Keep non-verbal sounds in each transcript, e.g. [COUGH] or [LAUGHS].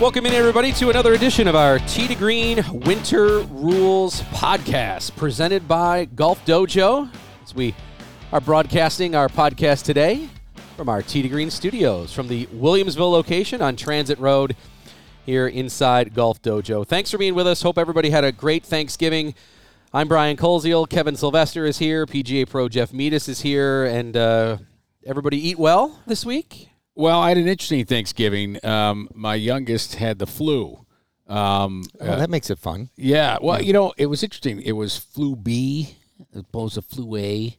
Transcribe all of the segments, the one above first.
Welcome in, everybody, to another edition of our Tee to Green Winter Rules podcast, presented by Golf Dojo. As we are broadcasting our podcast today from our Tee to Green studios from the Williamsville location on Transit Road here inside Golf Dojo. Thanks for being with us. Hope everybody had a great Thanksgiving. I'm Brian Colziel. Kevin Sylvester is here. PGA Pro Jeff Meadis is here. And uh, everybody eat well this week? Well, I had an interesting Thanksgiving. Um, my youngest had the flu. Um, Oh, that makes it fun. yeah, well, you know, it was interesting. It was flu B as opposed to flu A.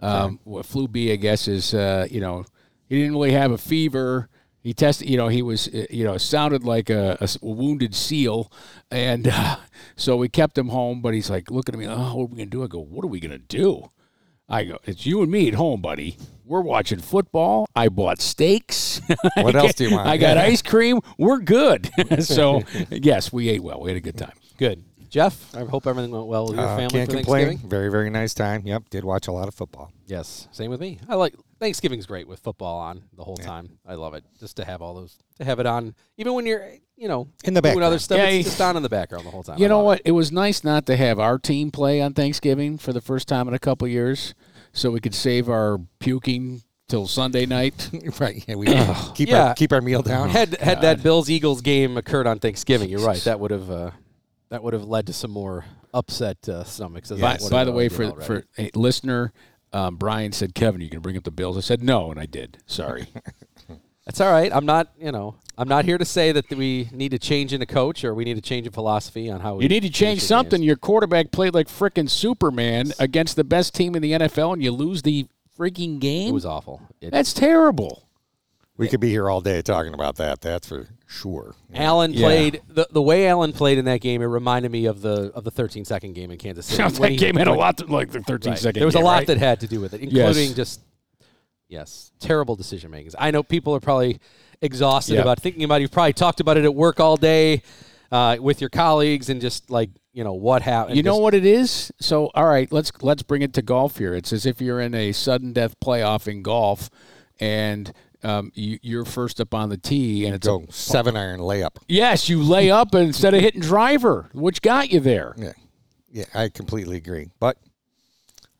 Um, what flu B, I guess, is uh, you know he didn't really have a fever. He tested, you know, he was, uh, you know, sounded like a wounded seal, and uh, so we kept him home. But he's like looking at me, oh, what are we gonna do? I go, what are we gonna do? I go, it's you and me at home, buddy. We're watching football. I bought steaks. [LAUGHS] What else do you want? I got Yeah. ice cream. We're good. [LAUGHS] so yes, we ate well. We had a good time. Good. Jeff, I hope everything went well with your Uh, family can't for complain. Thanksgiving. Very, very nice time. Yep, did watch a lot of football. Yes, same with me. I like Thanksgiving's great with football on the whole time. I love it just to have all those to have it on, even when you're you know In the doing other background. stuff. Yeah, it's just on in the background the whole time. You I know love what? It was nice not to have our team play on Thanksgiving for the first time in a couple years, so we could save our puking till Sunday night. [LAUGHS] right. Yeah, we [COUGHS] keep Yeah. our keep our meal down. Had had that Bills Eagles game occurred on Thanksgiving, you're right. That would have uh, that would have led to some more upset uh, stomachs. as By, by the way, for already. for a listener, um, Brian said, "Kevin, you can bring up the Bills." I said, "No," and I did. Sorry. [LAUGHS] That's all right. I'm not, you know, I'm not here to say that we need to change in a coach or we need to change a philosophy on how we. you need to finish change something. games. Your quarterback played like freaking Superman against the best team in the NFL, and you lose the freaking game. It was awful. It, That's terrible. We could be here all day talking about that. That's for sure. Allen Yeah. played the the way Allen played in that game. It reminded me of the of the 13 second game in Kansas City. [LAUGHS] that when he- game had a lot to like the 13 right. second There was a lot right? that had to do with it, Yes. including just yes, terrible decision making. I know people are probably exhausted Yeah. about thinking about. it. You've probably talked about it at work all day uh, with your colleagues and just like you know what happened. You know just- what it is? So, all right, let's let's bring it to golf here. It's as if you're in a sudden death playoff in golf, and um, you, you're first up on the tee, and it's a, seven iron layup. yes, you lay up instead of hitting driver, which got you there. Yeah, yeah, I completely agree. But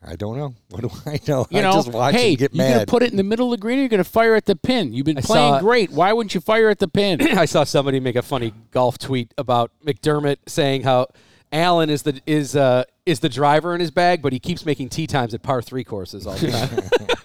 I don't know. [LAUGHS] What do I know? You I know, just watch hey, and get you're gonna put it in the middle of the green. Or you're gonna fire at the pin. You've been I playing saw- great. Why wouldn't you fire at the pin? [CLEARS THROAT] I saw somebody make a funny golf tweet about McDermott saying how Allen is the is uh is the driver in his bag, but he keeps making tee times at par three courses all the time.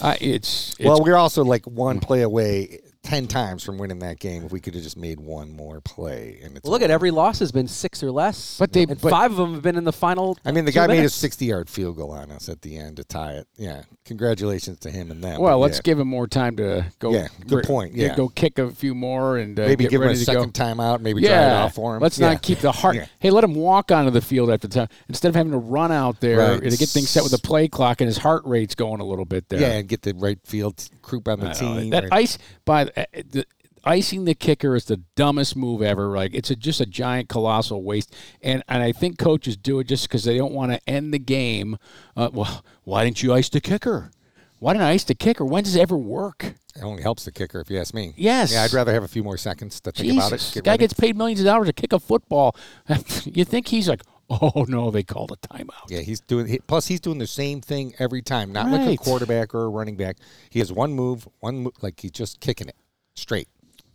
[LAUGHS] uh, it's, it's well, we're also like one play away ten times from winning that game. If we could have just made one more play, and it's Look at every loss has been six or less, But they- and but- five of them have been in the final. I mean, the two guy made a 60 yard field goal on us at the end to tie it. Yeah. Congratulations to him and them. well, let's yeah. give him more time to go. Yeah, good point, yeah. go kick a few more and uh, maybe get give him a ready go. second timeout. Maybe try it Yeah, off for him. let's Yeah. not keep the heart. [LAUGHS] Yeah. Hey, let him walk onto the field after the time instead of having to run out there Right. to get things set with the play clock and his heart rate's going a little bit there. Yeah, and get the right field group on the I know. team. That right. ice by the, the icing the kicker is the dumbest move ever. Like it's a, just a giant colossal waste, and and I think coaches do it just because they don't want to end the game. Uh, well, why didn't you ice the kicker? Why didn't I ice the kicker? When does it ever work? It only helps the kicker, if you ask me. Yes. Yeah, I'd rather have a few more seconds to think about it. Jesus, Get guy ready. gets paid millions of dollars to kick a football. [LAUGHS] you think he's like, oh no, they called a timeout. Yeah, he's doing. He, plus, he's doing the same thing every time. Not like a quarterback or a running back. He has one move, one mo- like he's just kicking it straight.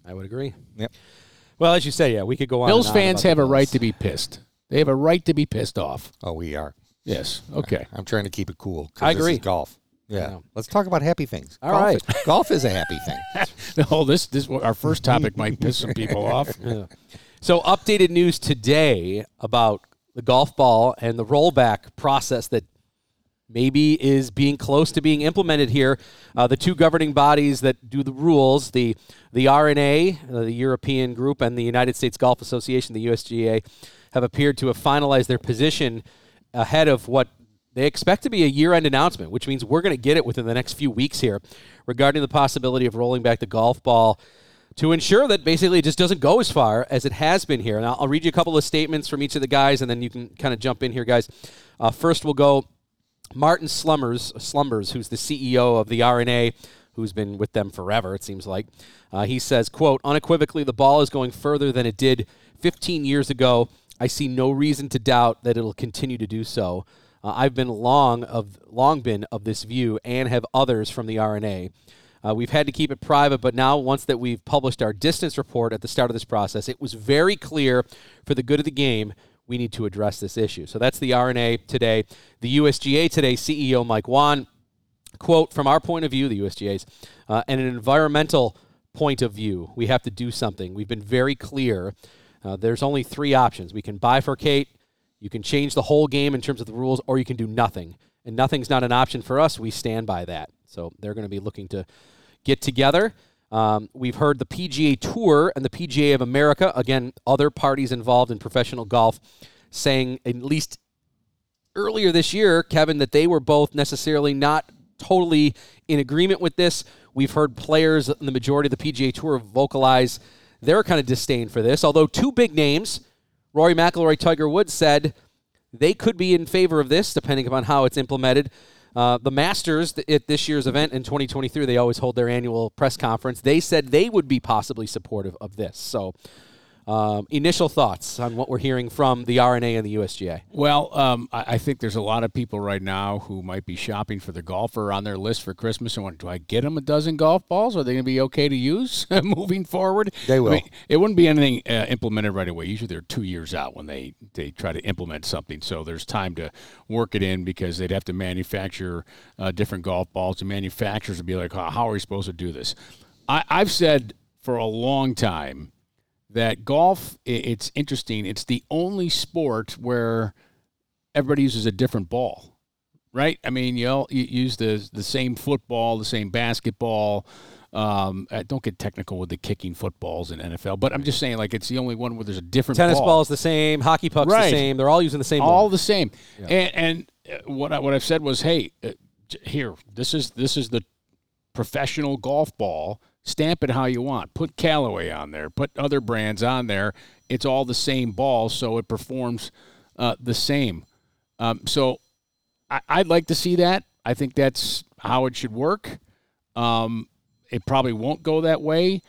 I would agree. Yep. Well, as you say, yeah, we could go on. Bills and on fans have the a right to be pissed. They have a right to be pissed off. Oh, we are. Yes. Okay. [LAUGHS] I'm trying to keep it cool. I this agree. is golf. Yeah. Let's talk about happy things. All golf right. Is, golf is a happy thing. [LAUGHS] oh, this this our first topic might piss some people off. [LAUGHS] Yeah. So, updated news today about the golf ball and the rollback process that maybe is being close to being implemented here. Uh, the two governing bodies that do the rules, the the R&A, uh, the European group, and the United States Golf Association, the USGA, have appeared to have finalized their position ahead of what they expect to be a year-end announcement, which means we're going to get it within the next few weeks here regarding the possibility of rolling back the golf ball to ensure that basically it just doesn't go as far as it has been here. And I'll, I'll read you a couple of statements from each of the guys, and then you can kind of jump in here, guys. Uh, first, we'll go Martin Slumbers, Slumbers, who's the CEO of the R&A, who's been with them forever, it seems like. Uh, he says, quote, unequivocally, the ball is going further than it did 15 years ago. I see no reason to doubt that it'll continue to do so. Uh, I've been long of long been of this view and have others from the R&A. Uh, we've had to keep it private, but now, once that we've published our distance report at the start of this process, it was very clear for the good of the game we need to address this issue. So that's the R&A today. The USGA today, CEO Mike Whan, quote, from our point of view, the USGA's, uh, and an environmental point of view, we have to do something. We've been very clear. Uh, there's only three options. We can bifurcate, you can change the whole game in terms of the rules, or you can do nothing. And nothing's not an option for us. We stand by that. So they're going to be looking to get together. Um, we've heard the PGA Tour and the PGA of America, again, other parties involved in professional golf, saying at least earlier this year, Kevin, that they were both necessarily not totally in agreement with this. We've heard players in the majority of the PGA Tour vocalize their kind of disdain for this. Although two big names, Rory McIlroy, Tiger Woods, said they could be in favor of this, depending upon how it's implemented. Uh, the Masters at this year's event in 2023, they always hold their annual press conference. They said they would be possibly supportive of this. So, um, initial thoughts on what we're hearing from the R&A the USGA. Well, um, I, I, think there's a lot of people right now who might be shopping for the golfer on their list for Christmas and wonder, do I get them a dozen golf balls? Are they going to be okay to use [LAUGHS] moving forward? They will. I mean, it wouldn't be anything uh, implemented right away. Usually they're two years out when they, they try to implement something. So there's time to work it in because they'd have to manufacture uh, different golf balls. And manufacturers would be like, oh, how are we supposed to do this? I, I've said for a long time – that golf it's interesting it's the only sport where everybody uses a different ball right i mean you, all, you use the the same football the same basketball um, don't get technical with the kicking footballs in NFL, but I'm just saying, like, it's the only one where there's a different tennis ball. ball is the same, hockey puck's right. the same. They're all using the same. All ball. the same. Yeah. And, and uh, what I, what I've said was, hey, uh, here, this is this is the professional golf ball Stamp it how you want. Put Callaway on there. Put other brands on there. It's all the same ball, so it performs uh, the same. Um, so I, would like to see that. I think that's how it should work. Um, it probably won't go that way.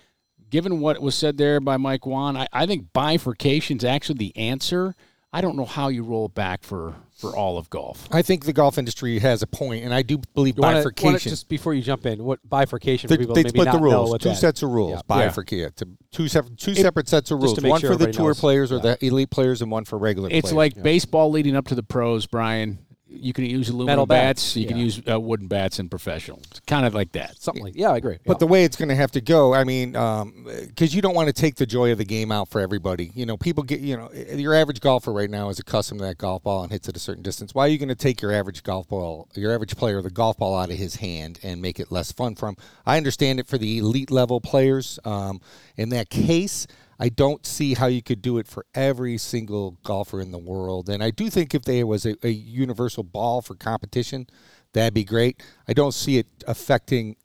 Given what was said there by Mike Whan, I, I think bifurcation is actually the answer. I don't know how you roll back for for all of golf. I think the golf industry has a point, and I do believe you bifurcation. Wanna, wanna just before you jump in, what bifurcation for people they maybe split the rules. two sets of rules. Yeah. Bifurcate. Yeah. Two, separate, two it, separate sets of rules. One sure for the tour knows. players or yeah. the elite players, and one for regular. It's players. like baseball leading up to the pros, Brian you can use aluminum Metal bats. bats. You yeah. can use uh, wooden bats in professional. It's kind of like that. Something like yeah, I agree. But yeah. the way it's going to have to go, I mean, because um, you don't want to take the joy of the game out for everybody. You know, people get you know your average golfer right now is accustomed to that golf ball and hits it a certain distance. Why are you going to take your average golf ball, your average player, the golf ball out of his hand and make it less fun for him? I understand it for the elite level players. Um, in that case. I don't see how you could do it for every single golfer in the world. And I do think if there was a, a universal ball for competition, that'd be great. I don't see it affecting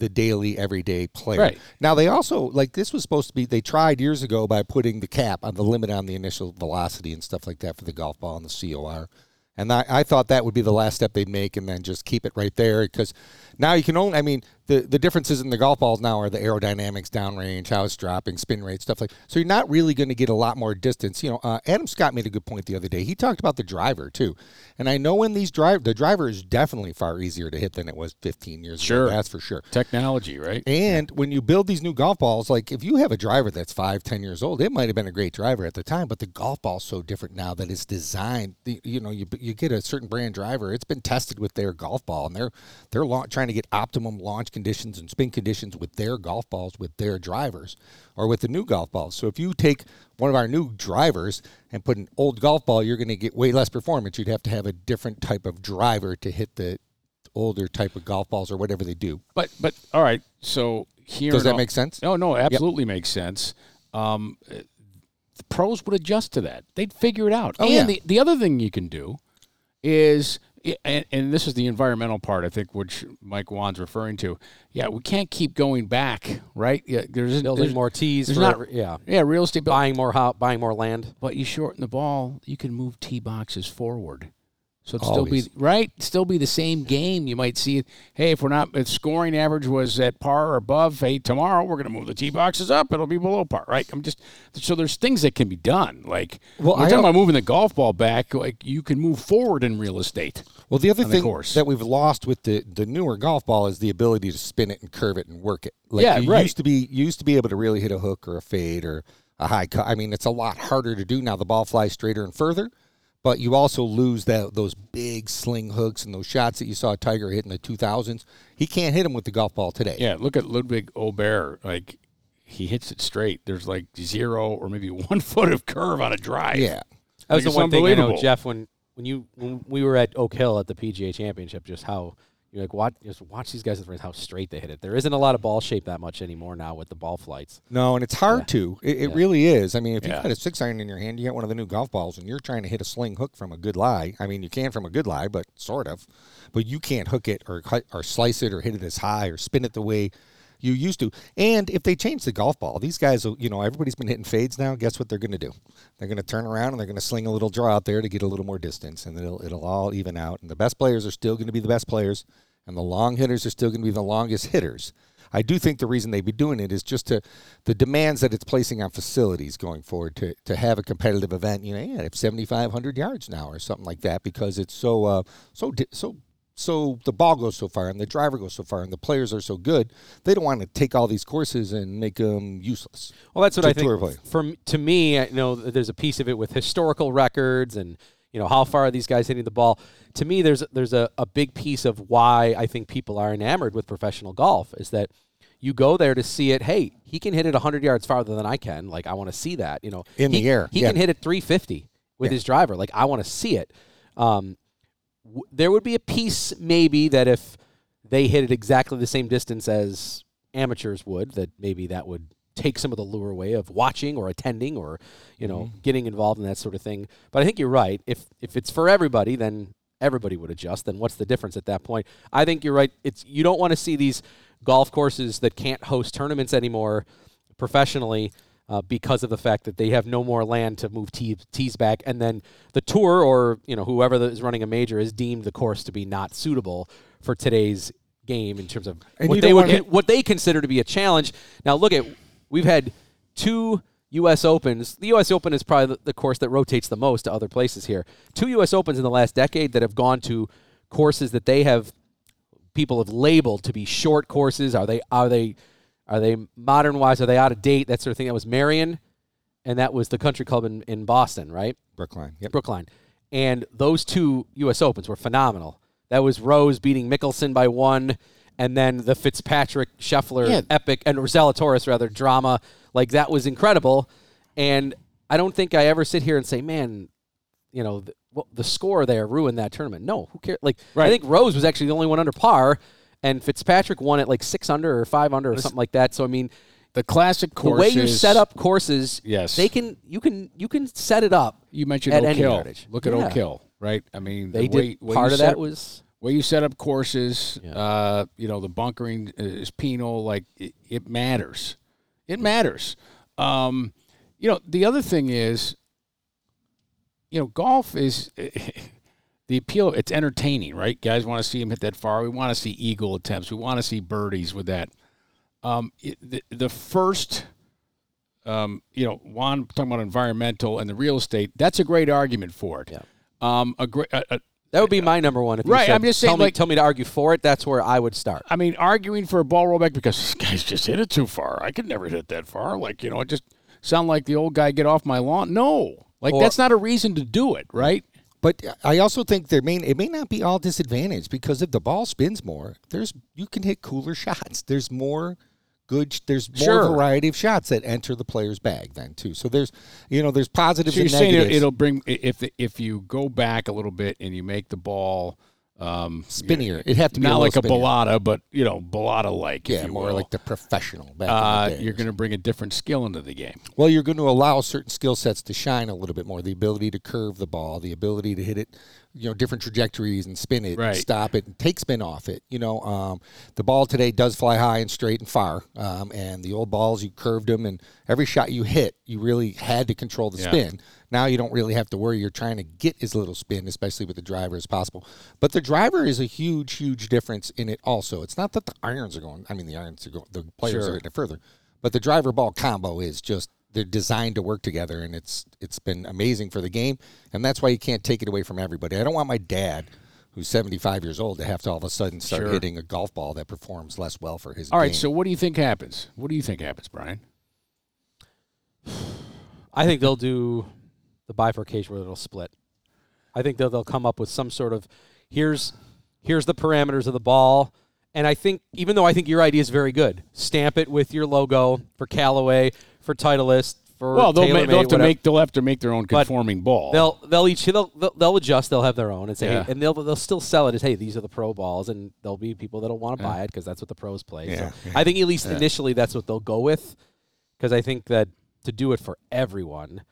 the daily everyday player. Right. Now they also like this was supposed to be they tried years ago by putting the cap on the limit on the initial velocity and stuff like that for the golf ball and the COR. And I, I thought that would be the last step they'd make and then just keep it right there because now you can only, I mean, the, the differences in the golf balls now are the aerodynamics, downrange, how it's dropping, spin rate, stuff like So you're not really going to get a lot more distance. You know, uh, Adam Scott made a good point the other day. He talked about the driver, too. And I know when these drive, the driver is definitely far easier to hit than it was 15 years sure. ago. That's for sure. Technology, right? And when you build these new golf balls, like if you have a driver that's five, ten years old, it might have been a great driver at the time, but the golf ball's so different now that it's designed. You know, you, you get a certain brand driver, it's been tested with their golf ball, and they're they're la- trying to get optimum launch conditions and spin conditions with their golf balls with their drivers or with the new golf balls. So if you take one of our new drivers and put an old golf ball, you're going to get way less performance. You'd have to have a different type of driver to hit the older type of golf balls or whatever they do. But but all right, so here does that all, make sense? No, no, absolutely yep. makes sense. Um, the pros would adjust to that. They'd figure it out. Oh, and yeah. the, the other thing you can do is and, and, this is the environmental part, I think, which Mike Whan's referring to. Yeah, we can't keep going back, right? Yeah, there's building there's, more tees. There's not, yeah, yeah, real estate, buying more, buying more land. But you shorten the ball, you can move tee boxes forward. So it'd still be right, still be the same game. You might see, hey, if we're not, if scoring average was at par or above, hey, tomorrow we're going to move the tee boxes up. It'll be below par, right? I'm just so there's things that can be done. Like Well, we're I talking about moving the golf ball back. Like you can move forward in real estate. Well, the other on the thing that we've lost with the, the newer golf ball is the ability to spin it and curve it and work it. Like Yeah, you right. used to be you used to be able to really hit a hook or a fade or a high cut. I mean, it's a lot harder to do now. The ball flies straighter and further, but you also lose that those big sling hooks and those shots that you saw Tiger hit in the 2000s. He can't hit them with the golf ball today. Yeah, look at Ludvig Åberg. Like he hits it straight. There's like zero or maybe [LAUGHS] one foot of curve on a drive. Yeah. That was Like, the one thing I know. Jeff. When when you when we were at Oak Hill at the PGA Championship, just how you're like watch just watch these guys at the range, how straight they hit it. There isn't a lot of ball shape that much anymore now with the ball flights. No, and it's hard Yeah. to. It, it Yeah. really is. I mean, if Yeah. you've got a six iron in your hand, you got one of the new golf balls, and you're trying to hit a sling hook from a good lie. I mean, you can from a good lie, but sort of. But you can't hook it or cut or slice it or hit it as high or spin it the way you used to. And if they change the golf ball, these guys, will, you know, everybody's been hitting fades now. Guess what they're going to do? They're going to turn around and they're going to sling a little draw out there to get a little more distance, and it'll it'll all even out. And the best players are still going to be the best players, and the long hitters are still going to be the longest hitters. I do think the reason they'd be doing it is just to the demands that it's placing on facilities going forward to, to have a competitive event. You know, yeah, if seventy five hundred yards now or something like that because it's so uh, so so so the ball goes so far and the driver goes so far and the players are so good. They don't want to take all these courses and make them useless. Well, that's what I think. From to me, I know there's a piece of it with historical records and you know how far are these guys hitting the ball. To me, there's there's a, a big piece of why I think people are enamored with professional golf is that you go there to see it. Hey, he can hit it 100 yards farther than I can. Like I want to see that. You know, In he, the air, he yeah. can hit it 350 with Yeah. his driver. Like I want to see it. Um, w- there would be a piece maybe that if they hit it exactly the same distance as amateurs would, that maybe that would take some of the lure away of watching or attending or you know Mm-hmm. getting involved in that sort of thing. But I think you're right. If if it's for everybody, then everybody would adjust. Then what's the difference at that point? I think you're right. It's you don't want to see these golf courses that can't host tournaments anymore professionally. Uh, because of the fact that they have no more land to move tee, tees back, and then the tour or you know whoever that is running a major is deemed the course to be not suitable for today's game in terms of And what they would wanna- what they consider to be a challenge. Now look at we've had two U.S. Opens. The U.S. Open is probably the, the course that rotates the most to other places here. Two U.S. Opens in the last decade that have gone to courses that they have people have labeled to be short courses. Are they are they are they modern wise? Are they out of date? That sort of thing. That was Merion, and that was the Country Club in, in Boston, right? Brookline. Yep. Brookline. And those two U.S. Opens were phenomenal. That was Rose beating Mickelson by one, and then the Fitzpatrick Scheffler Yeah. epic and or Zalatoris rather drama. Like that was incredible. And I don't think I ever sit here and say, man, you know, the, well, the score there ruined that tournament. No, who cares? Like I think Rose was actually the only one under par, and Fitzpatrick won it like six under or five under or something like that. So I mean, The classic the way you set up courses, Yes. they can you can you can set it up. You mentioned at Oak Hill. yardage. Look at Yeah. Oak Hill, right? I mean, They the way, did way part of that up- was way you set up courses. Yeah. Uh, you know, the bunkering is penal. Like it, it matters. It matters. Um, you know, the other thing is, you know, golf is [LAUGHS] the appeal. It's entertaining, right? Guys want to see him hit that far. We want to see eagle attempts. We want to see birdies with that. Um, it, the, the first, um, you know, Whan talking about environmental and the real estate. That's a great argument for it. Yeah. Um, a great. A, a, that would be my number one. If you Right, said, I'm just tell saying, me, like- tell me to argue for it. That's where I would start. I mean, arguing for a ball rollback because this guy's just hit it too far. I could never hit that far. Like, you know, it just sound like the old guy get off my lawn. No. Like Or- that's not a reason to do it, right? But I also think there may it may not be all disadvantage because if the ball spins more, there's you can hit cooler [LAUGHS] shots. There's more good. There's more Sure. variety of shots that enter the player's bag then too. So there's you know there's positives So you're and saying negatives. it, it'll bring if if you go back a little bit and you make the ball um, spinnier. It'd have to be not a like a little balata, but you know, balata like. Yeah, more will. like the professional. Back Uh, in the you're going to bring a different skill into the game. Well, you're going to allow certain skill sets to shine a little bit more. The ability to curve the ball, the ability to hit it you know different trajectories and spin it, Right. and stop it, and take spin off it. You know, um, the ball today does fly high and straight and far, um, and the old balls you curved them, and every shot you hit, you really had to control the Yeah. spin. Now you don't really have to worry. You're trying to get as little spin, especially with the driver, as possible. But the driver is a huge, huge difference in it. Also, it's not that the irons are going. I mean, the irons are going. The players Sure. are hitting it further, but the driver ball combo is just they're designed to work together, and it's it's been amazing for the game, and that's why you can't take it away from everybody. I don't want my dad. Who's 75 years old to have to all of a sudden start Sure. hitting a golf ball that performs less well for his All right. game. So what do you think happens? What do you think happens, Brian? I think they'll do the bifurcation where it'll split. I think they'll, they'll come up with some sort of here's here's the parameters of the ball. And I think even though I think your idea is very good, stamp it with your logo for Callaway, for Titleist, for Well, they'll, ma- TaylorMade, they'll have to make they'll have to make their own But conforming ball. They'll they'll each they'll, they'll they'll adjust. They'll have their own and say, Yeah. hey, and they'll they'll still sell it as, hey, these are the pro balls, and there'll be people that'll want to buy it because that's what the pros play. Yeah, So I think at least initially that's what they'll go with, because I think that to do it for everyone,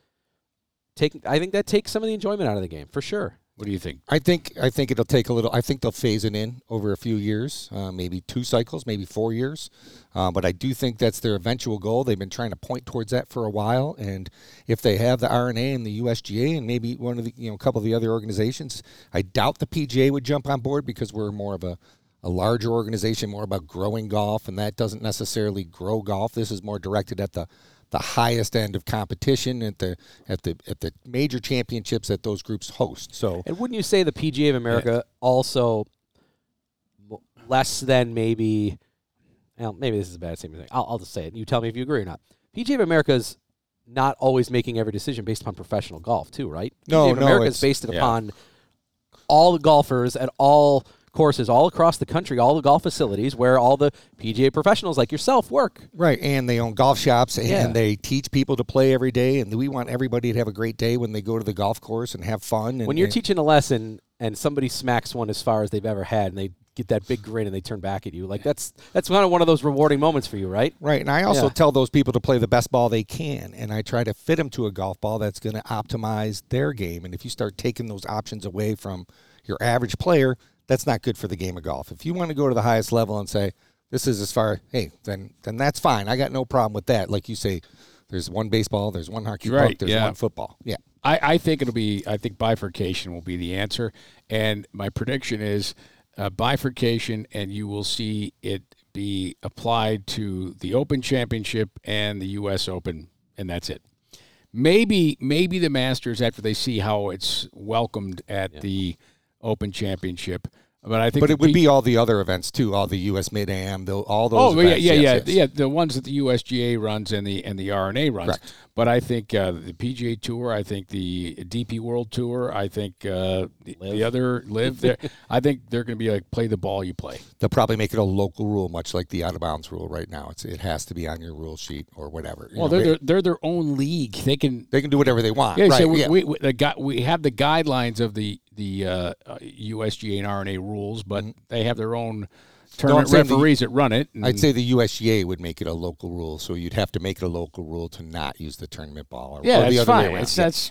take I think that takes some of the enjoyment out of the game for sure. What do you think? I think I think it'll take a little. I think they'll phase it in over a few years, uh, maybe two cycles, maybe four years. Uh, but I do think that's their eventual goal. They've been trying to point towards that for a while, and if they have the R&A and the USGA and maybe one of the you know a couple of the other organizations, I doubt the PGA would jump on board because we're more of a a larger organization, more about growing golf, and that doesn't necessarily grow golf. This is more directed at the the highest end of competition at the at the at the major championships that those groups host. So And wouldn't you say the PGA of America also less than maybe? Well, maybe this is a bad statement. I'll, I'll just say it. You tell me if you agree or not. PGA of America is not always making every decision based upon professional golf, too, right? No, PGA of no, America it's- is based it yeah. upon all the golfers at all courses all across the country, all the golf facilities where all the PGA professionals like yourself work. Right, and they own golf shops, and Yeah. they teach people to play every day. And we want everybody to have a great day when they go to the golf course and have fun. And, When you're and- teaching a lesson and somebody smacks one as far as they've ever had, and they get that big grin and they turn back at you, like that's that's kind of one of those rewarding moments for you, right? right, and I also Yeah. tell those people to play the best ball they can, and I try to fit them to a golf ball that's going to optimize their game. And if you start taking those options away from your average player, that's not good for the game of golf. If you want to go to the highest level and say this is as far, hey, then then that's fine. I got no problem with that. Like you say, there's one baseball, there's one hockey Right, puck, there's yeah. one football. Yeah. I, I think it'll be. I think bifurcation will be the answer, and my prediction is uh, bifurcation, and you will see it be applied to the Open Championship and the U.S. Open, and that's it. Maybe, maybe the Masters after they see how it's welcomed at the Open Championship, but I think. But it would P- be all the other events too, all the U.S. Mid Am, all those. Oh yeah, events, yeah, yes, yeah, yes. yeah. The ones that the USGA runs and the and the R&A runs. Correct. But I think uh, the PGA Tour, I think the DP World Tour, I think uh, the, the other LIV there. [LAUGHS] I think they're going to be like play the ball you play. They'll probably make it a local rule, much like the out of bounds rule right now. It's it has to be on your rule sheet or whatever. You Well, know, they're they, their, they're their own league. They can. they can do whatever they want. Yeah, right? so we, yeah. we, we, the gui- we have the guidelines of the the uh, uh, USGA and R&A rules, but they have their own tournament saying the- referees that run it. and- I'd say the USGA would make it a local rule, so you'd have to make it a local rule to not use the tournament ball. Or, yeah, or that's the other way fine. around. It's, Yeah. that's.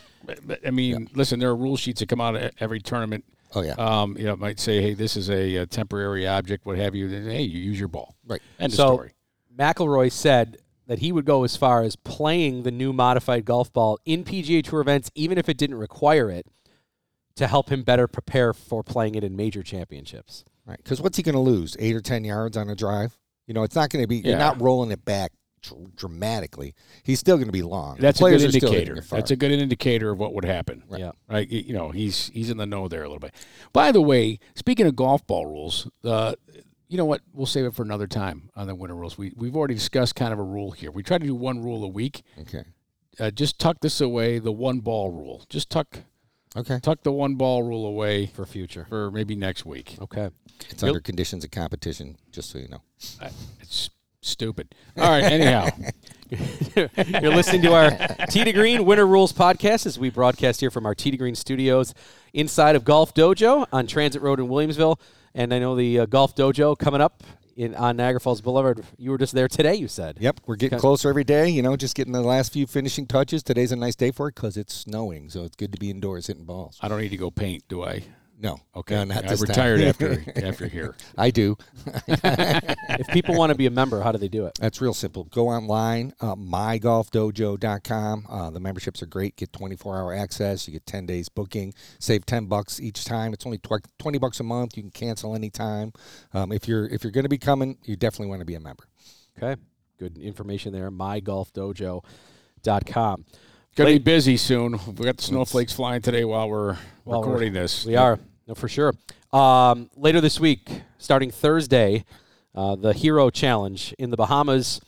I mean, listen, there are rule sheets that come out of every tournament. Oh yeah, um, you know, it might say, "Hey, this is a, a temporary object, what have you." Then, hey, you use your ball. right. End So- of story. McIlroy said that he would go as far as playing the new modified golf ball in PGA Tour events, even if it didn't require it, to help him better prepare for playing it in major championships. Right. Because what's he going to lose? Eight or ten yards on a drive? You know, it's not going to be. Yeah. You're not rolling it back dr- dramatically. He's still going to be long. That's a good are still hitting indicator. That's a good indicator of what would happen. Yeah. Right. You you know, he's he's in the know there a little bit. By the way, speaking of golf ball rules, uh, you know what? We'll save it for another time on the winter rules. We we've already discussed kind of a rule here. We try to do one rule a week. okay. Uh, just tuck this away, the one ball rule. Just tuck Okay. tuck the one ball rule away For future. for maybe next week. Okay. It's under conditions of competition, just so you know. I- It's stupid. All right. Anyhow. [LAUGHS] You're listening to our Tee to Green Winter Rules podcast as we broadcast here from our Tee to Green studios inside of Golf Dojo on Transit Road in Williamsville. And I know the uh, Golf Dojo coming up in on Niagara Falls Boulevard. You were just there today, you said. Yep, we're getting closer every day. You know, just getting the last few finishing touches. Today's a nice day for it because it's snowing, so it's good to be indoors hitting balls. I don't need to go paint, do I? No. Okay, No, not I this time. retired after [LAUGHS] after here. I do. [LAUGHS] if people want to be a member, how do they do it? That's real simple. Go online, uh, mygolfdojo.com. Uh, the memberships are great. Get 24 hour access. You get 10 days booking. Save 10 bucks each time. It's only tw- 20 bucks a month. You can cancel anytime. Um, if you're if you're going to be coming, you definitely want to be a member. Okay. Good information there. mygolfdojo.com. Going to be busy soon. We got the snowflakes flying today while we're While we're- recording this. We are, no, for sure. Um, later this week, starting Thursday, uh, the Hero Challenge in the Bahamas,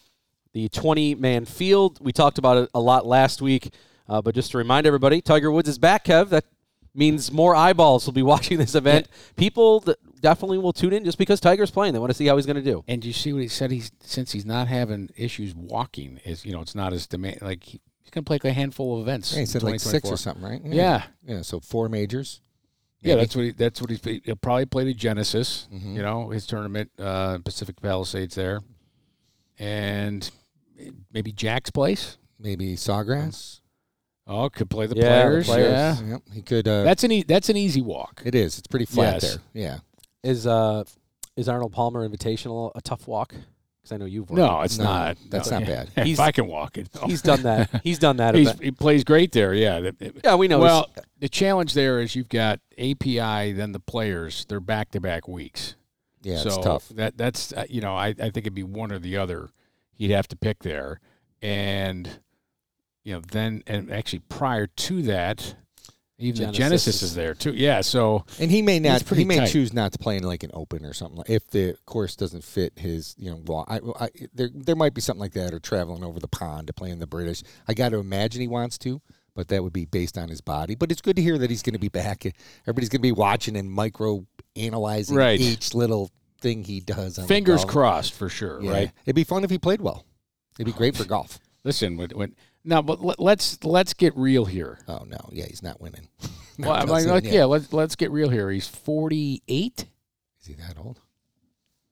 the 20 man field. We talked about it a lot last week, uh, but just to remind everybody, Tiger Woods is back, Kev. That means more eyeballs will be [LAUGHS] watching this event. People that definitely will tune in just because Tiger's playing. They want to see how he's going to do. And you see what he said? He's since he's not having issues walking, is you know it's not as demand like he, he's going to play like a handful of events. Yeah, he said like six or something, right? Yeah. Yeah. So four majors. Yeah, that's what he. That's what he's. He'll probably play the Genesis. Mhm. You know, his tournament, uh, Pacific Palisades there, and maybe Jack's place. Maybe Sawgrass. Oh, could play the Yeah, the players. players. Yeah, Yep. He could. Uh, that's an e- that's an easy walk. it is. It's pretty flat Yes. there. Yeah. Is uh, is Arnold Palmer Invitational a tough walk? Because I know you've worked No, it's No, not. that's No. not bad. [LAUGHS] if He's- I can walk it, no. [LAUGHS] He's done that. He's done that. He's, event. he plays great there. Yeah. That- it- Yeah, we know. well, the challenge there is you've got API, then the players. They're back to back weeks. Yeah. so it's tough. That that's uh, you know I, I think it'd be one or the other. He'd have to pick there, and you know then and actually prior to that, even Genesis Genesis is- there too. Yeah, so And he may not. He may tight. choose not to play in like an open or something. Like if the course doesn't fit his, you know, walk. I, I, there there might be something like that, or traveling over the pond to play in the British. I got to imagine he wants to, but that would be based on his body. But it's good to hear that he's going to be back. Everybody's going to be watching and micro analyzing Right. each little thing he does. On the fingers crossed for sure. Yeah. Right. It'd be fun if he played well. It'd be great for golf. [SIGHS] Listen, when, when now, but let, let's let's get real here. Oh no, yeah, he's not winning. [LAUGHS] Well, I'm like, like, yeah, let's let's get real here. He's 48. Is he that old?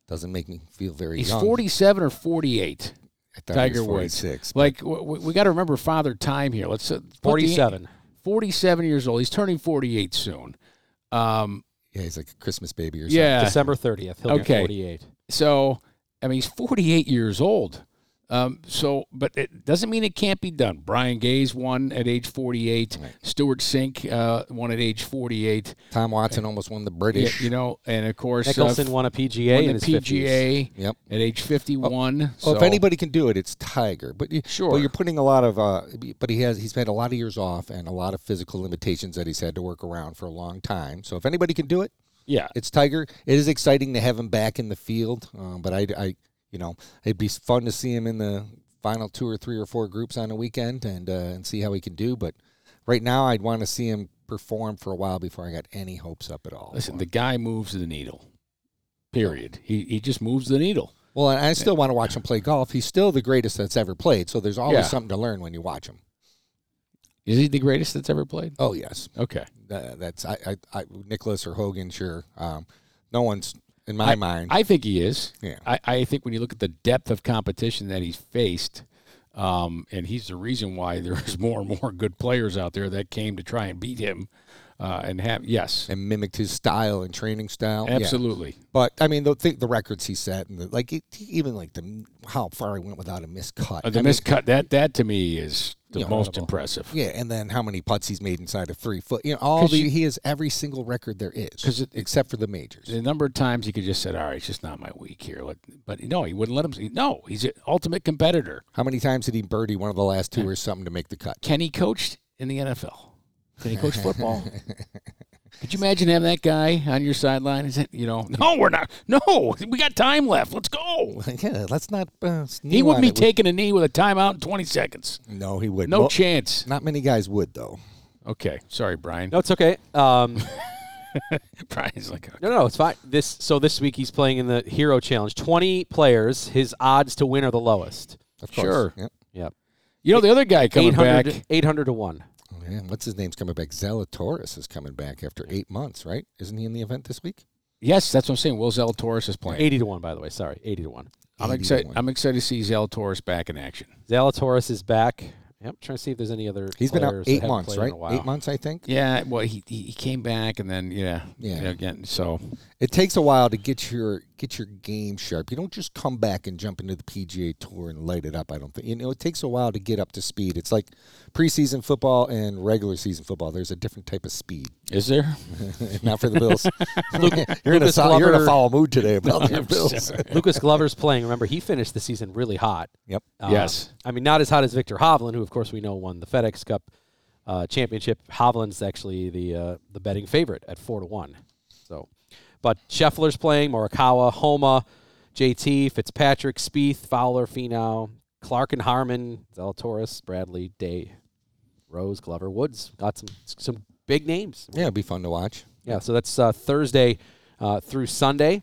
Doesn't make me feel very He's young. 47 or 48. I thought Tiger he was Woods. 46. Like w- w- we got to remember Father Time here. Let's uh, put the- forty-seven. 47 years old. He's turning 48 soon. Um, Yeah, he's like a Christmas baby or something. yeah. December thirtieth. He'll Okay. be forty-eight. So, I mean, he's 48 years old. Um, so, but it doesn't mean it can't be done. Brian Gaze won at age 48. Right. Stewart Cink uh, won at age 48. Tom Watson almost won the Yeah, British. you know, and of course, Mickelson uh, won a PGA won in the his 50s. PGA Yep. at age 51. Well, so, if anybody can do it, it's Tiger. But you, Sure. but you're putting a lot of. Uh, but he has he's had a lot of years off and a lot of physical limitations that he's had to work around for a long time. So if anybody can do it, yeah, it's Tiger. It is exciting to have him back in the field. Um, but I, I, you know, it'd be fun to see him in the final two or three or four groups on a weekend and uh, and see how he can do. But right now, I'd want to see him perform for a while before I got any hopes up at all. listen, the guy moves the needle. Period. He he just moves the needle. Well, and I still want to watch him play golf. He's still the greatest that's ever played. So there's always Yeah. something to learn when you watch him. Is he the greatest that's ever played? Oh yes, Okay. That- that's I, I, I Nicklaus or Hogan. Sure, um, no one's in my mind. I think he is. Yeah. I, I think when you look at the depth of competition that he's faced, um, and he's the reason why [LAUGHS] there's more and more good players out there that came to try and beat him, uh, and have yes, and mimicked his style and training style. Yeah. absolutely. But I mean, the th- the records he set, and the, like it, even like the how far he went without a miscut. Uh, the I mean, miscut that that to me is the most impressive. yeah, and then how many putts he's made inside of three foot. You know, all the you- he has every single record there is, 'Cause it- except for the majors. The number of times he could just said, "All right, it's just not my week here," Let- but no, he wouldn't let him. No, he's an ultimate competitor. How many times did he birdie one of the last two or something to make the cut? Can he coach in the NFL? Can he coach football? [LAUGHS] Could you imagine having that guy on your sideline? Is it, you know, [LAUGHS] no, we're not. No, we got time left. Let's go. [LAUGHS] yeah, let's not. Uh, He wouldn't be it. taking a knee with a timeout in 20 seconds. No, he would. No Well, chance. Not many guys would though. Okay, sorry, Brian. No, it's okay. Um, Brian's like, no, no, it's fine. This so this week he's playing in the Hero Challenge. Twenty players. His odds to win are the lowest. Of course. Sure. Yep. Yep. you know, the other guy coming 800, back. 800 to one. Yeah. What's his name's coming back? Zalatoris is coming back after eight months, right? Isn't he in the event this week? Yes, that's what I'm saying. Will Zalatoris is playing. Eighty to one, by the way. Sorry, eighty to one. I'm 80 to excited. one. I'm excited to see Zalatoris back in action. Zalatoris is back. Yep. Trying to see if there's any other. He's been out players that eight haven't months, played in right? a while. Eight months, I think. Yeah, well, he he he came back and then yeah, Yeah. again. So It takes a while to get your get your game sharp. You don't just come back and jump into the PGA Tour and light it up. I don't think you know. It takes a while to get up to speed. It's like preseason football and regular season football. There's a different type of speed. is there? [LAUGHS] Not for the Bills. [LAUGHS] [LAUGHS] you're in a Lucas sol- you're in a Glover- foul mood today about the Bills. Lucas Glover's playing. Remember, he finished the season really hot. Yep. Uh, Yes. I mean, not as hot as Viktor Hovland, who, of course, we know won the FedEx Cup uh, championship. Hovland's actually the uh, the betting favorite at four to one. So, but Scheffler's playing. Morikawa, Homa, JT, Fitzpatrick, Spieth, Fowler, Finau, Clark and Harman, Zalatoris, Bradley, Day, Rose, Glover, Woods. Got some some big names. Yeah, it'd be fun to watch. Yeah, so that's uh, Thursday uh, through Sunday,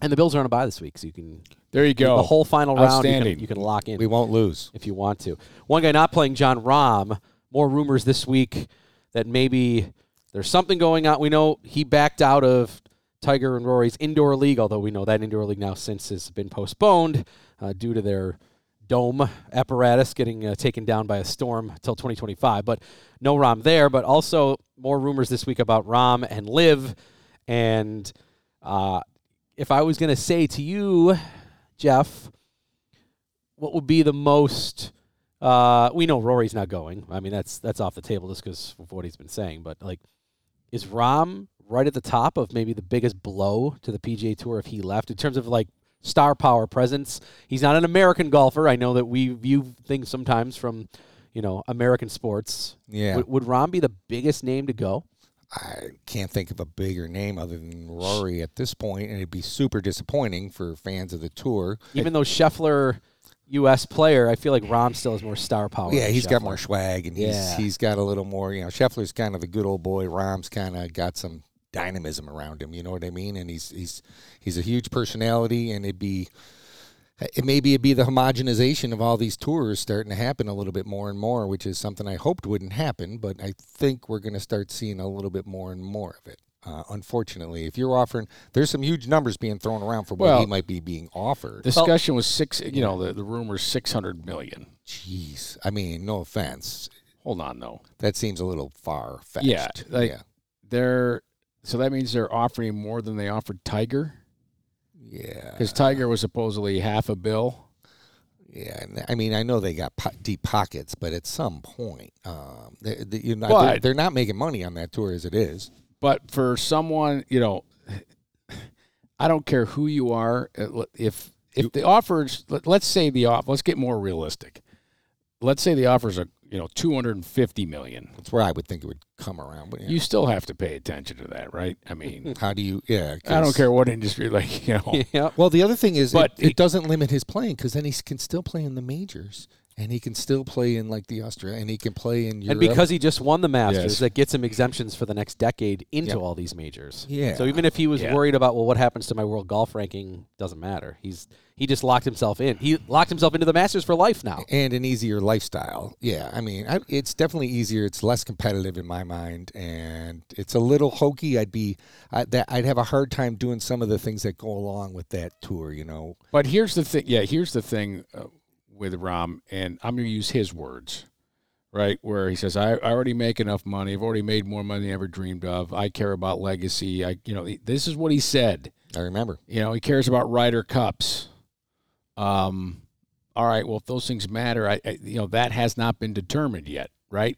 and the Bills are on a bye this week, so you can There you go. the whole final round you can, you can lock in We won't lose. if you want to. One guy not playing, Jon Rahm. More rumors this week that maybe there's something going on. We know he backed out of Tiger and Rory's indoor league, although we know that indoor league now since has been postponed uh, due to their dome apparatus getting uh, taken down by a storm until 2025. But no Rahm there. But also more rumors this week about Rahm and LIV. And uh, if I was going to say to you, Jeff, what would be the most? Uh, we know Rory's not going. I mean, that's that's off the table just because of what he's been saying. But like, is Rahm right at the top of maybe the biggest blow to the PGA Tour if he left in terms of like star power presence? He's not an American golfer. I know that we view things sometimes from, you know, American sports. Yeah. Would, would Rahm be the biggest name to go? I can't think of a bigger name other than Rory at this point, and it'd be super disappointing for fans of the tour. Even though Scheffler, U.S. player, I feel like Rahm still has more star power. Yeah, he's got more swag, and he's Yeah. he's got a little more. You know, Scheffler's kind of the good old boy. Rahm's kind of got some dynamism around him. You know what I mean? And he's he's he's a huge personality, and it'd be. It maybe it'd be the homogenization of all these tours starting to happen a little bit more and more, which is something I hoped wouldn't happen, but I think we're going to start seeing a little bit more and more of it. Uh, unfortunately, if you're offering, there's some huge numbers being thrown around for what Well, he might be being offered. Discussion was six. You know, the the rumors six hundred million. Jeez, I mean, no offense, Hold on, though. that seems a little far fetched. Yeah, like- yeah. They're so that means they're offering more than they offered Tiger Yeah. because Tiger was supposedly half a bill. Yeah. I mean, I know they got po- deep pockets, but at some point, um, they, they, you're not, they're, they're not making money on that tour as it is. But for someone, you know, [SIGHS] I don't care who you are. uh, If if the offers, let- let's say the off, let's get more realistic. Let's say the offers are you know two hundred and fifty million. That's where I would think it would come around. But yeah. You still have to pay attention to that, right? I mean, [LAUGHS] how do you? Yeah. I don't care what industry, like you know. [LAUGHS] Yep. Well, the other thing is, But it, it he- doesn't limit his playing because then he can still play in the majors, and he can still play in like the Austria, and he can play in Europe. And because he just won the Masters, Yes. that gets him exemptions for the next decade into Yep. all these majors. Yeah. So even if he was Yeah. worried about well, what happens to my world golf ranking, doesn't matter. He's he just locked himself in. He locked himself into the Masters for life now. and an easier lifestyle. Yeah, I mean, I, it's definitely easier. It's less competitive in my mind, and it's a little hokey. I'd be, I, that I'd have a hard time doing some of the things that go along with that tour. You know, But here's the thing. Yeah, here's the thing uh, with Rahm, and I'm going to use his words, right? Where he says, I, "I already make enough money. I've already made more money than I ever dreamed of. I care about legacy. I, you know, this is what he said. I remember. You know, he cares about Ryder Cups. Um, all right. Well, if those things matter, I, I you know, that has not been determined yet, right?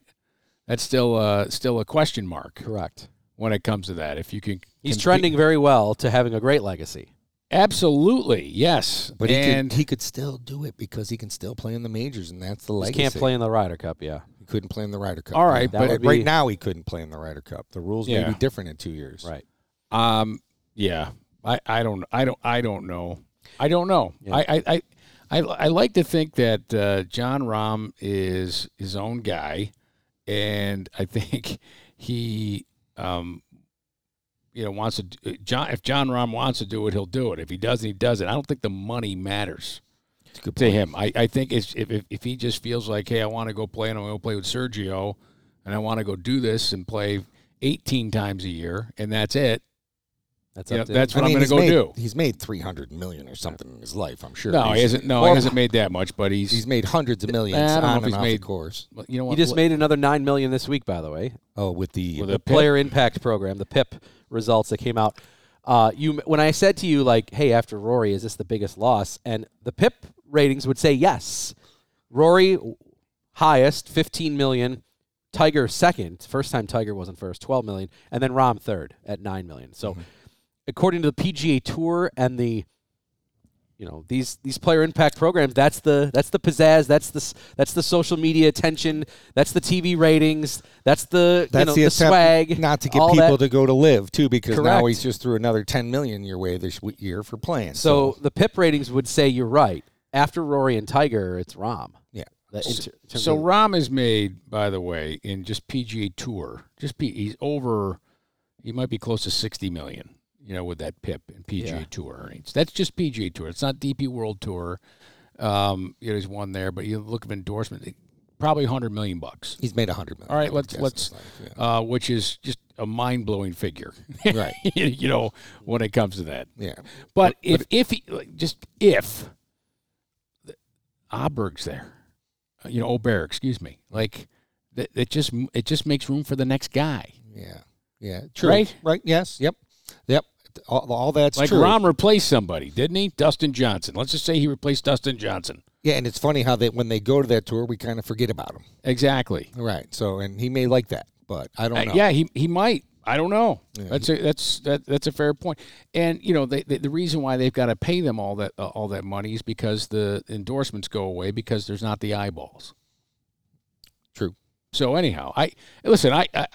That's still uh still a question mark Correct. when it comes to that. If you can, He's compete- trending very well to having a great legacy. Absolutely, yes. But he and could, he could still do it because he can still play in the majors, and that's the He can't play in the Ryder Cup, yeah. He couldn't play in the Ryder Cup. All right, That but would right now he couldn't play in the Ryder Cup. The rules may be different in two years. Right. Um. Yeah. I. I don't. I don't. I don't know. I don't know. Yeah. I, I. I. I. I like to think that uh, Jon Rahm is his own guy, and I [LAUGHS] think he, um, you know, wants to. Uh, John. If Jon Rahm wants to do it, he'll do it. If he doesn't, he doesn't. I don't think the money matters It's a good to him. I. I think it's, if, if if he just feels like, hey, I want to go play and I want to play with Sergio, and I want to go do this and play 18 times a year, and that's it. That's Yeah, up to that's what I mean, I'm going to made, go do. He's made three hundred million or something in his life. I'm sure. No, he hasn't. No, or he hasn't made that much, but he's. He's made hundreds of millions I don't know if he's made- course. you know He what? just made another nine million this week, by the way. Oh, with the With the a PIP? player impact program, the PIP results that came out. Uh, you when I said to you like, "Hey, after Rory, is this the biggest loss?" and the PIP ratings would say yes. Rory highest, fifteen million. Tiger second, first time Tiger wasn't first, twelve million, and then Rahm third at nine million. So, according to the PGA Tour and the you know these these player impact programs that's the that's the pizzazz that's the that's the social media attention that's the TV ratings that's the That's you know, the, the, swag not to get people that. to go to LIV too, because now he's just threw another ten million your way this year for playing. so the PIP ratings would say you're right after Rory and Tiger it's Rahm yeah, That in ter- terms So of- Rahm is made, by the way, in just PGA Tour. Just P, he's over. He might be close to sixty million. You know, with that PIP and PGA Yeah. Tour earnings. That's just PGA Tour. It's not DP World Tour. Um, you know, there's one there, but you look at endorsement, probably hundred million bucks. he's made a hundred million. All right, let's let's, life, uh, which is just a mind blowing figure. Right. [LAUGHS] you know, when it comes to that. yeah. But if if he, like, just if Åberg's there, uh, you know, Ober, excuse me, like that, it just it just makes room for the next guy. Yeah. Yeah. True. Right? Right. Yes. Yep. Yep. All, all that's like true. Rahm replaced somebody, didn't he? Dustin Johnson. Let's just say he replaced Dustin Johnson. yeah, and it's funny how they when they go to that tour, we kind of forget about him. Exactly. Right. So, and he may like that, but I don't Uh, know. yeah, he he might. I don't know. Yeah, that's a that's that that's a fair point. And you know, they, they, the reason why they've got to pay them all that uh, all that money is because the endorsements go away because there's not the eyeballs. True. So anyhow, I listen. I I,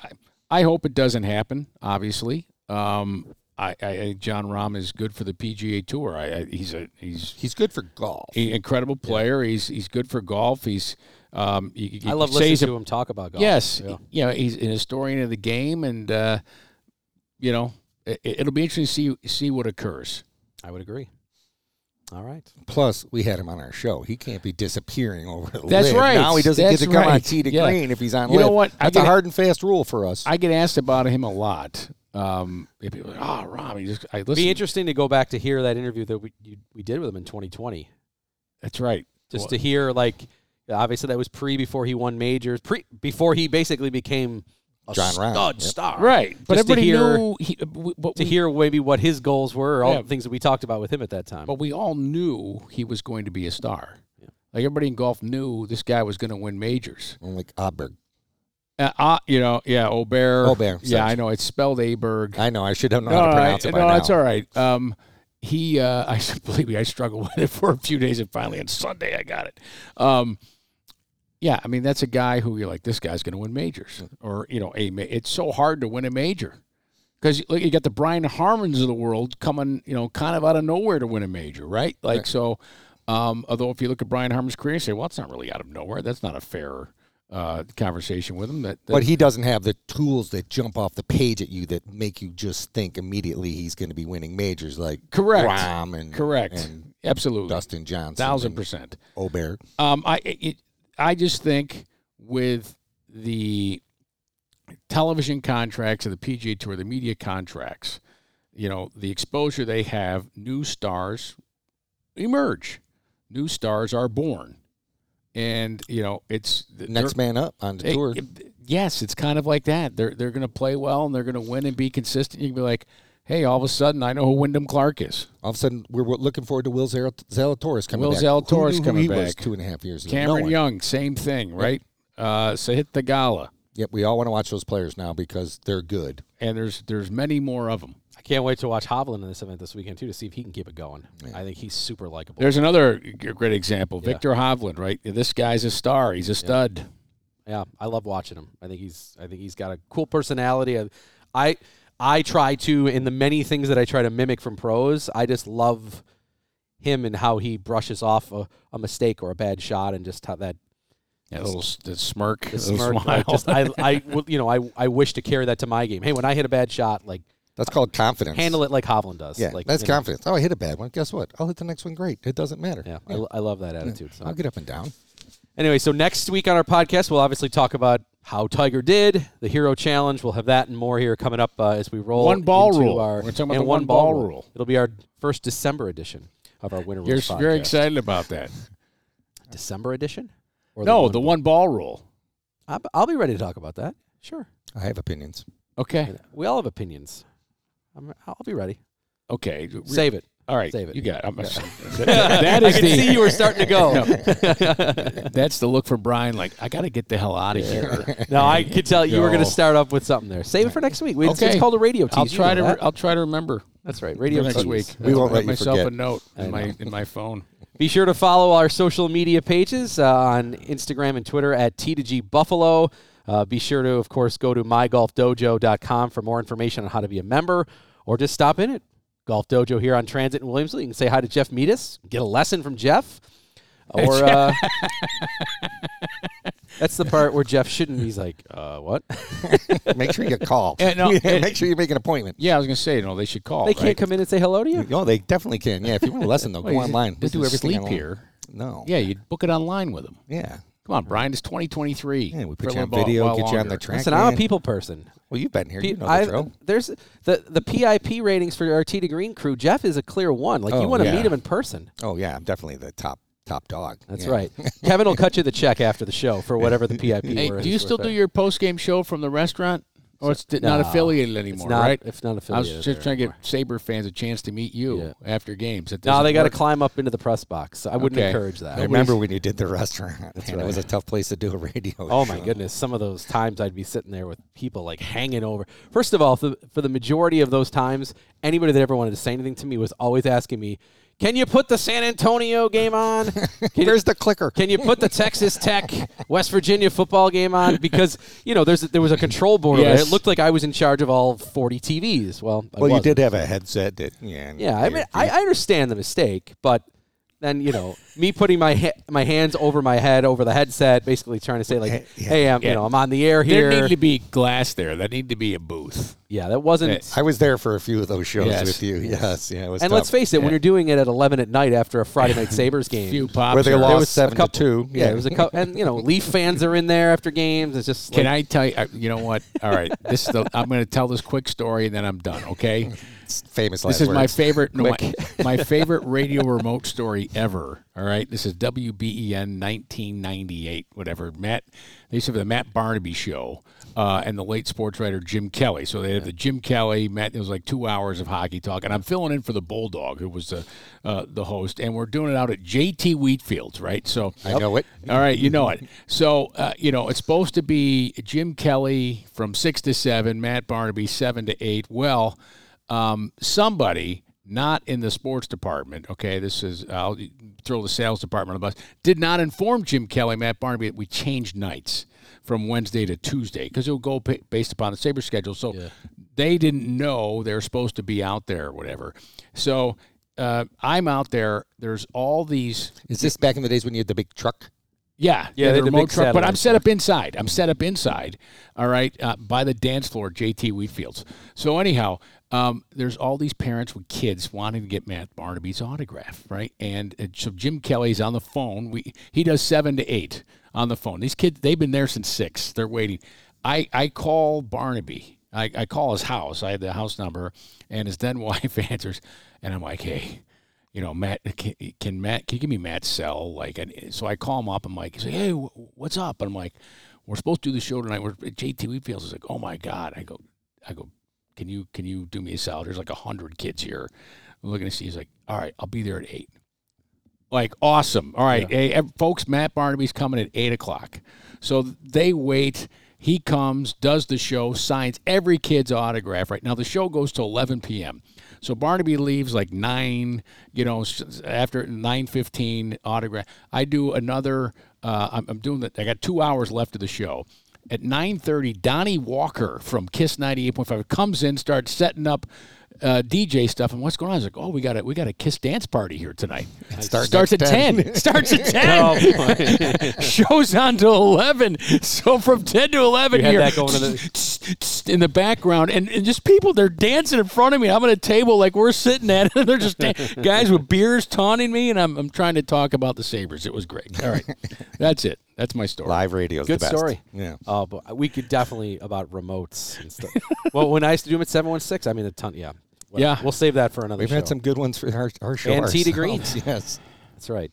I hope it doesn't happen. Obviously, um, I, I I- Jon Rahm is good for the PGA Tour. I, I he's a he's He's good for golf. an incredible player. He's he's good for golf. He's um. You, you I love could listening he's a- to him talk about golf Yes, Yeah. you know he's an historian of the game, and uh, you know it, it'll be interesting to see see what occurs. I would agree all right Plus, we had him on our show. He can't be disappearing over the That's LIV. right. Now he doesn't That's get to come on right. tee to Yeah. green if he's on You know LIV. what? I That's a hard and fast rule for us. I get asked about him a lot. Um, if people are like, oh, Rob, he just I listen. be interesting to go back to hear that interview that we you, we did with him in 2020 That's right. just Well, to hear like obviously that was pre before he won majors pre before he basically became a Jon Rahm, stud yep. star right, but Just to everybody hear- knew. He, w- but to we, hear maybe what his goals were all Yeah. the things that we talked about with him at that time but we all knew he was going to be a star. Like everybody in golf knew this guy was going to win majors. like Åberg. Uh, uh, you know, yeah, Åberg. Åberg, Yeah. I know it's spelled Aberg. I know. I should have known no, how to I- pronounce it by no, now. that's all right. Um, he, uh, [LAUGHS] I believe me, I struggled [LAUGHS] with it for a few days, and finally on Sunday I got it. Um, yeah, I mean that's a guy who you're like, this guy's going to win majors, or you know, a ma- it's so hard to win a major because look, you got the Brian Harmans of the world coming, you know, kind of out of nowhere to win a major, right? Like Right. so. Um, although if you look at Brian Harman's career, you say, well, it's not really out of nowhere. That's not a fair uh, conversation with him. That, that But he doesn't have the tools that jump off the page at you that make you just think immediately he's going to be winning majors like Correct. Rahm and correct, and absolutely, Dustin Johnson, thousand and percent. Åberg. Um, I it, I just think with the television contracts of the PGA Tour, the media contracts, you know, the exposure they have, new stars emerge, new stars are born, and you know, it's Next man up on the Hey, tour. it- yes, it's kind of like that. They're they're going to play well and they're going to win and be consistent. You can be like, hey, all of a sudden I know who Wyndham Clark is. All of a sudden, we're looking forward to Will Zal- Zalatoris coming Will back. Zalatoris knew who coming back. two and a half years ago. Cameron no. Young, same thing, right? Uh, the gala. Yep, we all want to watch those players now because they're good. and there's there's many more of them. Can't wait to watch Hovland in this event this weekend too to see if he can keep it going. I think he's super likable. There's another great example, Yeah. Viktor Hovland, right? This guy's a star. He's a stud. Yeah, I love watching him. I think he's I think he's got a cool personality. I- I I try to in the many things that I try to mimic from pros. I just love him and how he brushes off a, a mistake or a bad shot and just how that That little the smirk, the [LAUGHS] little smirk. smile. Like just I I [LAUGHS] you know I I wish to carry that to my game. Hey, when I hit a bad shot, like That's called confidence. handle it like Hovland does. Yeah, like, that's you know. confidence. Oh, I hit a bad one. Guess what? I'll hit the next one great. It doesn't matter. Yeah, I, I love that attitude. So I'll get up and down. Anyway, so next week on our podcast, we'll obviously talk about how Tiger did, the Hero Challenge. We'll have that and more here coming up uh, as we roll. One ball into rule. Our, We're talking about and the one ball rule. It'll be our first December edition of our Winter You're Rules very excited about that. December edition? Or No, one the one ball rule. I'll- I'll be ready to talk about that. Sure. I have opinions. Okay. We all have opinions. I'm, I'll be ready. Okay. Save it. All right. Save it. You got it. I'm [LAUGHS] that I is can the see you were starting to go. [LAUGHS] No. that's the look from Brian. Like I got to get the hell out of here. [LAUGHS] No, I could tell you were going to start up with something there. Save it for next week. It's, Okay. it's called a radio tease. I'll You try know to. that. I'll try to remember That's right. for Radio next tease. week. We won't I'll let myself forget. a note in my in my phone. Be sure to follow our social media pages uh, on Instagram and Twitter at T2G Buffalo. Uh, be sure to, of course, go to mygolfdojo.com for more information on how to be a member or just stop in at Golf Dojo here on Transit in Williamsville. You can say hi to Jeff Meadis, get a lesson from Jeff. Or uh, [LAUGHS] that's the part where Jeff shouldn't. He's like, uh, what? [LAUGHS] Make sure you call. Yeah, no, [LAUGHS] Yeah, and- make sure you make an appointment. Yeah, I was gonna say no. They should call. they can't come in and say hello to you? No, they definitely can. Yeah, if you want a lesson, though, Well, go online. We doesn't do everything sleep online. here. No. Yeah, you book it online with them. Yeah. Come on, Brian. It's 2023. Yeah, we put a you on little video, while get you on the longer. track. Listen, I'm a people person. Well, you've been here. Pe- You know the I- drill. there's the the PIP ratings for our T to Green crew. Jeff is a clear one. Like you Oh, want to yeah. meet him in person. Oh, yeah. I'm definitely the top top dog. That's Yeah. right. [LAUGHS] Kevin will cut you the check after the show for whatever the PIP. Hey, do you still do your post game show from the restaurant, or it's not No, affiliated It's anymore? not. right? It's not affiliated. I was just there trying to anymore. get Sabre fans a chance to meet you Yeah. after games. That No, they got to climb up into the press box. So I wouldn't Okay. encourage that. I remember when you did the restaurant. Man, right. It was a tough place to do a radio Oh my goodness! Some of those times I'd be sitting there with people like hanging over. First of all, for, for the majority of those times, anybody that ever wanted to say anything to me was always asking me, "Can you put the San Antonio game on? [LAUGHS] Can you- Where's the clicker? Can you put the Texas Tech West Virginia football game on? Because you know, there's there was a control board over there. Yes. It looked like I was in charge of all 40 TVs. Well, I Well, you wasn't. did have a headset that, yeah. Yeah, I mean, I, I understand the mistake, but then you know, me putting my ha- my hands over my head over the headset, basically trying to say like, Hey, yeah. "Hey, I'm Yeah. you know, I'm on the air here." There here." need to be glass there. That need to be a booth. yeah, that wasn't. I was there for a few of those shows Yes. with you. Yes, yeah, it was and tough. let's face it, when you're doing it at 11 at night after a Friday night [LAUGHS] Sabres game, Few pops. Where they are- lost was a seven couple- to two. yeah, it was a couple, and you know, Leaf fans are in there after games. It's just Can like, I tell you? uh, You know what? All right, this is the. I'm going to tell this quick story and then I'm done. Okay. [LAUGHS] Famous. This is my favorite, [LAUGHS] no, my, my favorite [LAUGHS] radio remote story ever. All right, this is WBEN 1998, whatever. Matt, they used to have the Matt Barnaby show uh, and the late sports writer Jim Kelley. So they had the Jim Kelley. Matt, it was like two hours of hockey talk, and I'm filling in for the Bulldog, who was the uh, the host, and we're doing it out at JT Wheatfields, right? So I know it. all right, you know it. So, uh, you know, it's supposed to be Jim Kelley from six to seven, Matt Barnaby seven to eight. Well, um, somebody not in the sports department, okay, this is, I'll throw the sales department on the bus, did not inform Jim Kelley, Matt Barnaby, that we changed nights from Wednesday to Tuesday because it will go pa- based upon the Sabre schedule. So they didn't know they were supposed to be out there or whatever. So uh, I'm out there. There's all these Is this back in the days when you had the big truck? yeah, Yeah, the they the remote big truck. But I'm satellite set up inside. I'm set up inside. All right, uh, by the dance floor, JT Wheatfields. So anyhow, um, there's all these parents with kids wanting to get Matt Barnaby's autograph, right? And uh, so Jim Kelley's on the phone. We he does seven to eight on the phone. These kids, they've been there since six. They're waiting. I I call Barnaby. I, I call his house. I have the house number, and his then [LAUGHS] wife answers, and I'm like, hey you know, Matt, can, can Matt, can you give me Matt's cell? Like, and so I call him up. I'm like, he's like, hey, wh- what's up? And I'm like, we're supposed to do the show tonight. We're JT Wheatfields. He's like, oh my god. I go, I go, can you can you do me a cell? There's like a hundred kids here. I'm looking to see. He's like, all right, I'll be there at eight. Like awesome. All right, hey, folks, Matt Barnaby's coming at eight o'clock. So they wait. He comes, does the show, signs every kid's autograph. Right now, the show goes to 11 p.m. So Barnaby leaves like nine, you know, after 9:15 autograph. I do another. Uh, I'm, I'm doing that. I got two hours left of the show. At 9:30, Donnie Walker from Kiss 98.5 comes in, starts setting up uh, DJ stuff. And what's going on? I was like, oh, we got a we got a Kiss dance party here tonight. starts Starts at at 10. [LAUGHS] Starts at [LAUGHS] 10. Oh. [LAUGHS] Shows on to 11. So from 10 to 11 You here. that going to the- in the background, and, and just people they're dancing in front of me. I'm at a table like we're sitting at, and they're just dan- guys with beers taunting me, and I'm I'm trying to talk about the Sabres. It was great. All right, that's it. That's my story. Live radio's Good the best. story. Yeah. Oh, but we could definitely about remotes and stuff. well, when I used to do them at 716, I mean, a ton. Yeah. Well, Yeah. We'll save that for another We've show. had some good ones for our, our show. And tee to [LAUGHS] greens. Yes. That's right.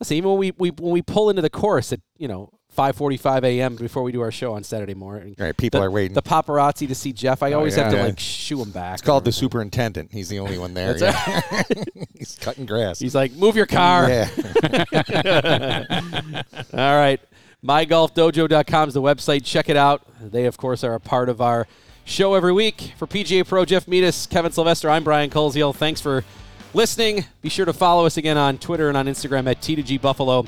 Listen, even when we, we when we pull into the chorus at you know 5:45 a.m. before we do our show on Saturday morning, Right, people the, are waiting. The paparazzi to see Jeff, I oh, always have to yeah. like shoo him back. It's called the superintendent. He's the only one there. yeah. [LAUGHS] He's cutting grass. He's like, move your car. yeah. [LAUGHS] All right. MyGolfDojo.com is the website. Check it out. They, of course, are a part of our show every week. For PGA Pro, Jeff Metis, Kevin Sylvester, I'm Brian Coleshiel. Thanks for listening. Be sure to follow us again on Twitter and on Instagram at T2G Buffalo.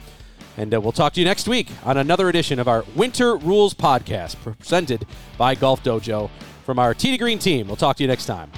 And uh, we'll talk to you next week on another edition of our Winter Rules Podcast presented by Golf Dojo from our T to Green team. We'll talk to you next time.